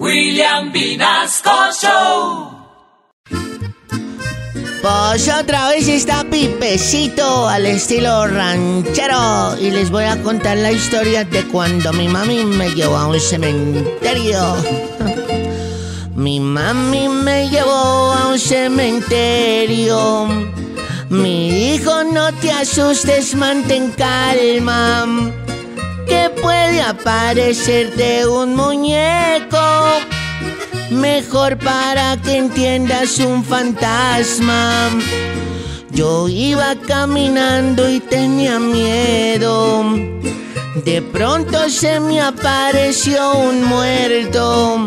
William Vinasco Show. Pues otra vez está Pipecito al estilo ranchero y les voy a contar la historia de cuando mi mami me llevó a un cementerio. Mi mami me llevó a un cementerio. Mi hijo, no te asustes, mantén calma. Puede aparecerte un muñeco. Mejor para que entiendas un fantasma. Yo iba caminando y tenía miedo. De pronto se me apareció un muerto.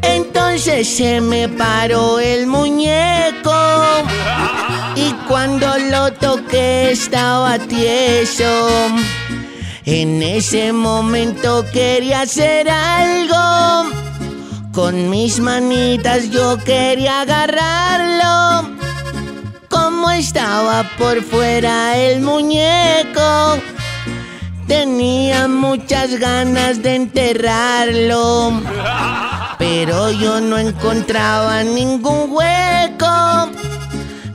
Entonces se me paró el muñeco. Y cuando lo toqué estaba tieso. En ese momento quería hacer algo. Con mis manitas yo quería agarrarlo. Como estaba por fuera el muñeco, tenía muchas ganas de enterrarlo. Pero yo no encontraba ningún hueco.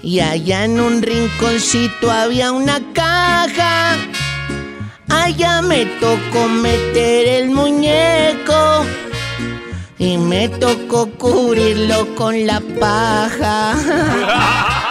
Y allá en un rinconcito había una caja. Allá me tocó meter el muñeco y me tocó cubrirlo con la paja.